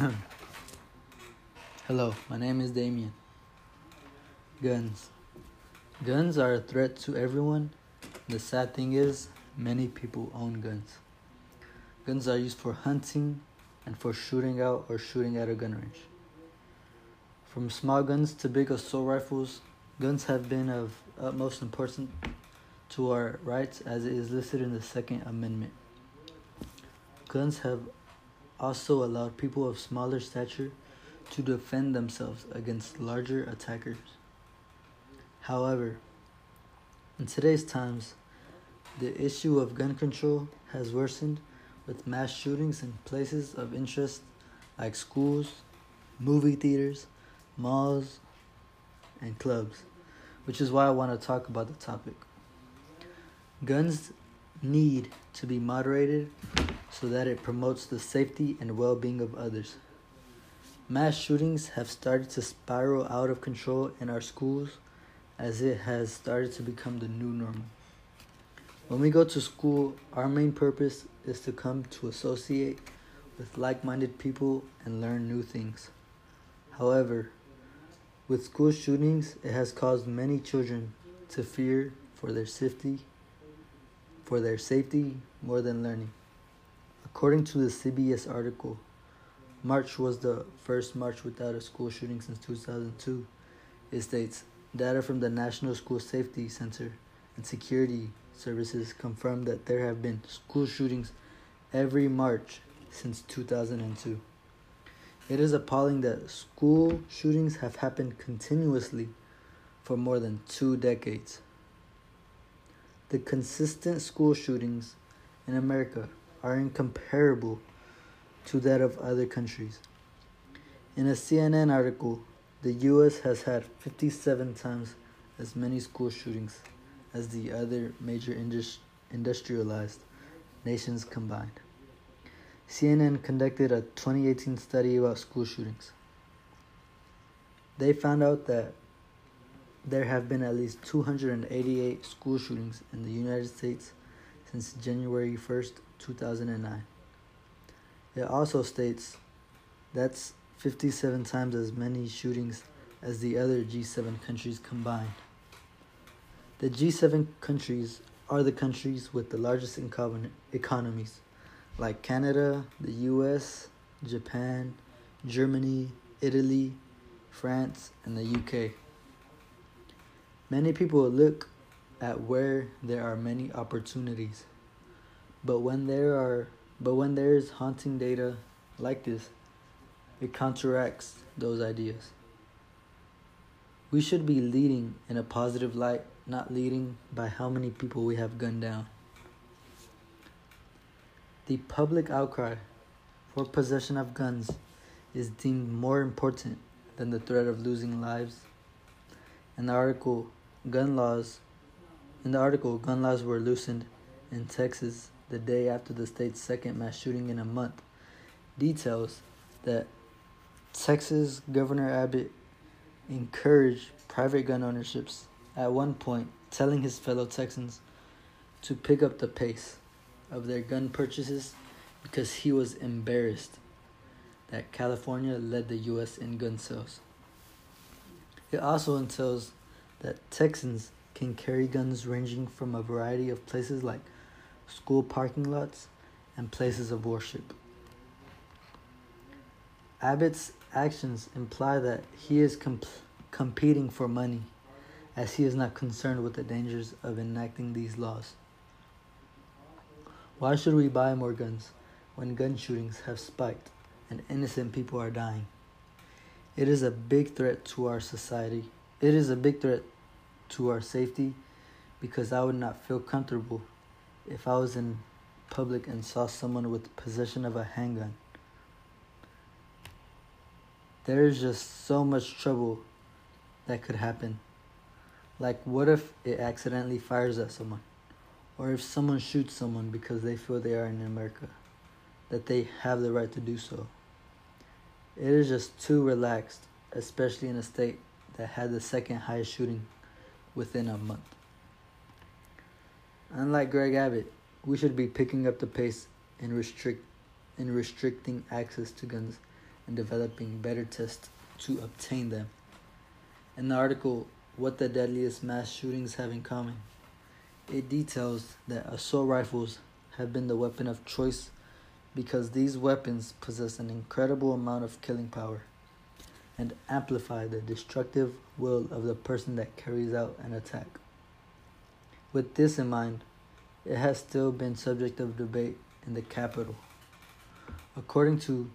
Hello, my name is Damien. Guns. Guns are a threat to everyone. The sad thing is, many people own guns. Guns are used for hunting and for shooting out or shooting at a gun range. From small guns to big assault rifles, guns have been of utmost importance to our rights as it is listed in the Second Amendment. Guns have also allowed people of smaller stature to defend themselves against larger attackers. However, in today's times, the issue of gun control has worsened with mass shootings in places of interest like schools, movie theaters, malls, and clubs, which is why I want to talk about the topic. Guns need to be moderated so that it promotes the safety and well being of others. Mass shootings have started to spiral out of control in our schools as it has started to become the new normal. When we go to school, our main purpose is to come to associate with like minded people and learn new things. However, with school shootings, it has caused many children to fear for their safety for their safety more than learning. According to the CBS article, March was the first March without a school shooting since 2002. It states data from the National School Safety Center and Security Services confirm that there have been school shootings every March since 2002. It is appalling that school shootings have happened continuously for more than two decades. The consistent school shootings in America are incomparable to that of other countries. In a CNN article, the US has had 57 times as many school shootings as the other major indus- industrialized nations combined. CNN conducted a 2018 study about school shootings. They found out that there have been at least 288 school shootings in the United States since January 1st, 2009. It also states that's 57 times as many shootings as the other G7 countries combined. The G7 countries are the countries with the largest economies, like Canada, the US, Japan, Germany, Italy, France, and the UK. Many people look at where there are many opportunities. But when there are but when there is haunting data like this, it counteracts those ideas. We should be leading in a positive light, not leading by how many people we have gunned down. The public outcry for possession of guns is deemed more important than the threat of losing lives. The article gun laws in the article gun laws were loosened in texas the day after the state's second mass shooting in a month. Details that texas governor abbott encouraged private gun ownerships at one point telling his fellow texans to pick up the pace of their gun purchases because he was embarrassed that california led the us in gun sales. It also entails that Texans can carry guns ranging from a variety of places like school parking lots and places of worship. Abbott's actions imply that he is comp- competing for money, as he is not concerned with the dangers of enacting these laws. Why should we buy more guns when gun shootings have spiked and innocent people are dying? It is a big threat to our society it is a big threat to our safety because I would not feel comfortable if I was in public and saw someone with possession of a handgun. There is just so much trouble that could happen. Like, what if it accidentally fires at someone? Or if someone shoots someone because they feel they are in America, that they have the right to do so. It is just too relaxed, especially in a state that had the second highest shooting within a month. Unlike Greg Abbott, we should be picking up the pace in restrict in restricting access to guns and developing better tests to obtain them. In the article, What the Deadliest Mass Shootings Have in Common, it details that assault rifles have been the weapon of choice because these weapons possess an incredible amount of killing power and amplify the destructive will of the person that carries out an attack. With this in mind, it has still been subject of debate in the Capitol. According to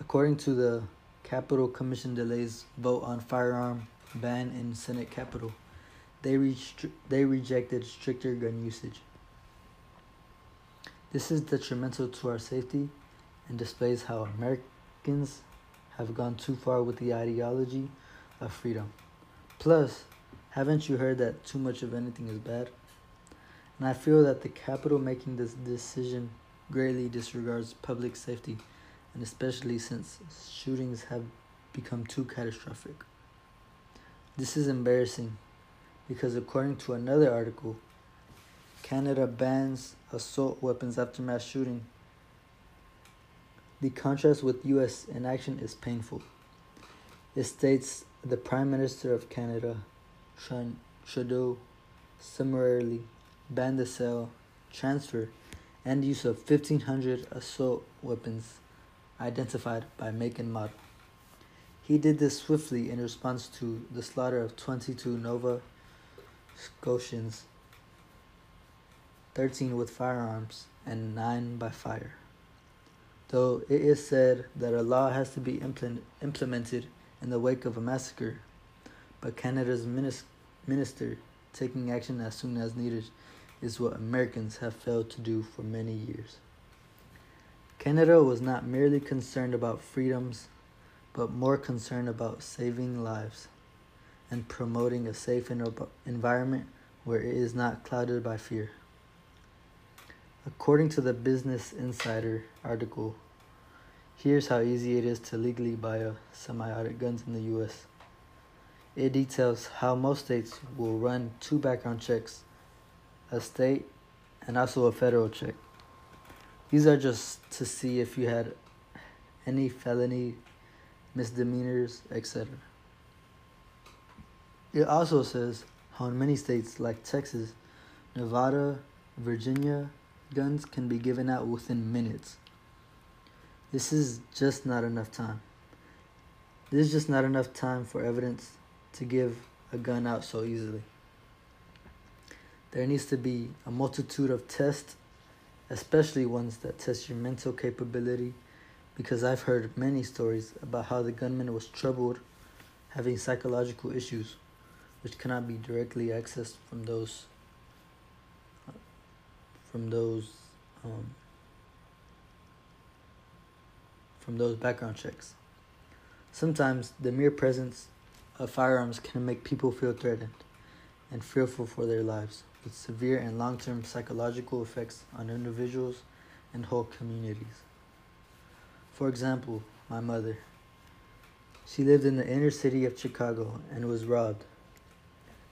according to the Capitol Commission delays vote on firearm ban in Senate Capitol, they restri- they rejected stricter gun usage. This is detrimental to our safety and displays how Americans have gone too far with the ideology of freedom. Plus, haven't you heard that too much of anything is bad? And I feel that the capital making this decision greatly disregards public safety, and especially since shootings have become too catastrophic. This is embarrassing because, according to another article, Canada bans assault weapons after mass shooting. The contrast with US inaction is painful. It states the Prime Minister of Canada, Trudeau, summarily banned the sale, transfer, and use of 1,500 assault weapons identified by make and model. He did this swiftly in response to the slaughter of 22 Nova Scotians, 13 with firearms, and 9 by fire. Though it is said that a law has to be implement, implemented in the wake of a massacre, but Canada's minister taking action as soon as needed is what Americans have failed to do for many years. Canada was not merely concerned about freedoms, but more concerned about saving lives and promoting a safe environment where it is not clouded by fear. According to the Business Insider article, here's how easy it is to legally buy a semi-automatic guns in the US. It details how most states will run two background checks a state, and also a federal check. These are just to see if you had any felony misdemeanors, etc. It also says how in many states like Texas, Nevada, Virginia, guns can be given out within minutes. This is just not enough time. This is just not enough time for evidence to give a gun out so easily. There needs to be a multitude of tests, especially ones that test your mental capability, because I've heard many stories about how the gunman was troubled having psychological issues, which cannot be directly accessed from those from those um, from those background checks. Sometimes the mere presence of firearms can make people feel threatened and fearful for their lives with severe and long term psychological effects on individuals and whole communities. For example, my mother. She lived in the inner city of Chicago and was robbed.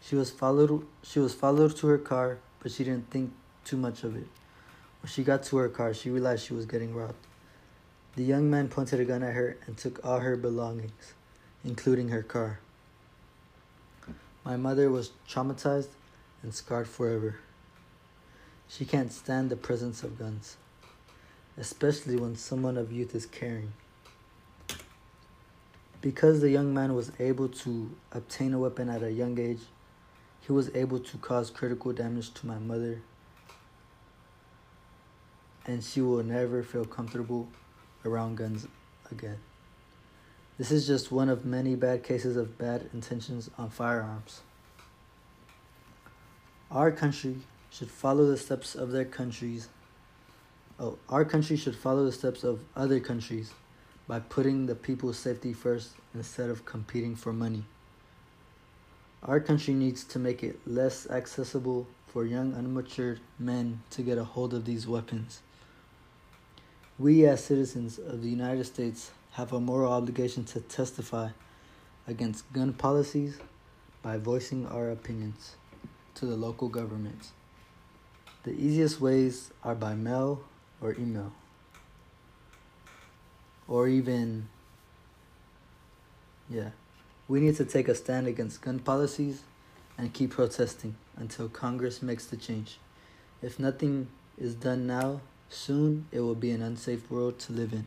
She was followed she was followed to her car, but she didn't think too much of it. When she got to her car, she realized she was getting robbed. The young man pointed a gun at her and took all her belongings, including her car. My mother was traumatized and scarred forever. She can't stand the presence of guns, especially when someone of youth is carrying. Because the young man was able to obtain a weapon at a young age, he was able to cause critical damage to my mother, and she will never feel comfortable around guns again. This is just one of many bad cases of bad intentions on firearms. Our country should follow the steps of their countries. Oh, our country should follow the steps of other countries by putting the people's safety first instead of competing for money. Our country needs to make it less accessible for young unmatured men to get a hold of these weapons we as citizens of the United States have a moral obligation to testify against gun policies by voicing our opinions to the local governments. The easiest ways are by mail or email, or even, yeah. We need to take a stand against gun policies and keep protesting until Congress makes the change. If nothing is done now, Soon it will be an unsafe world to live in.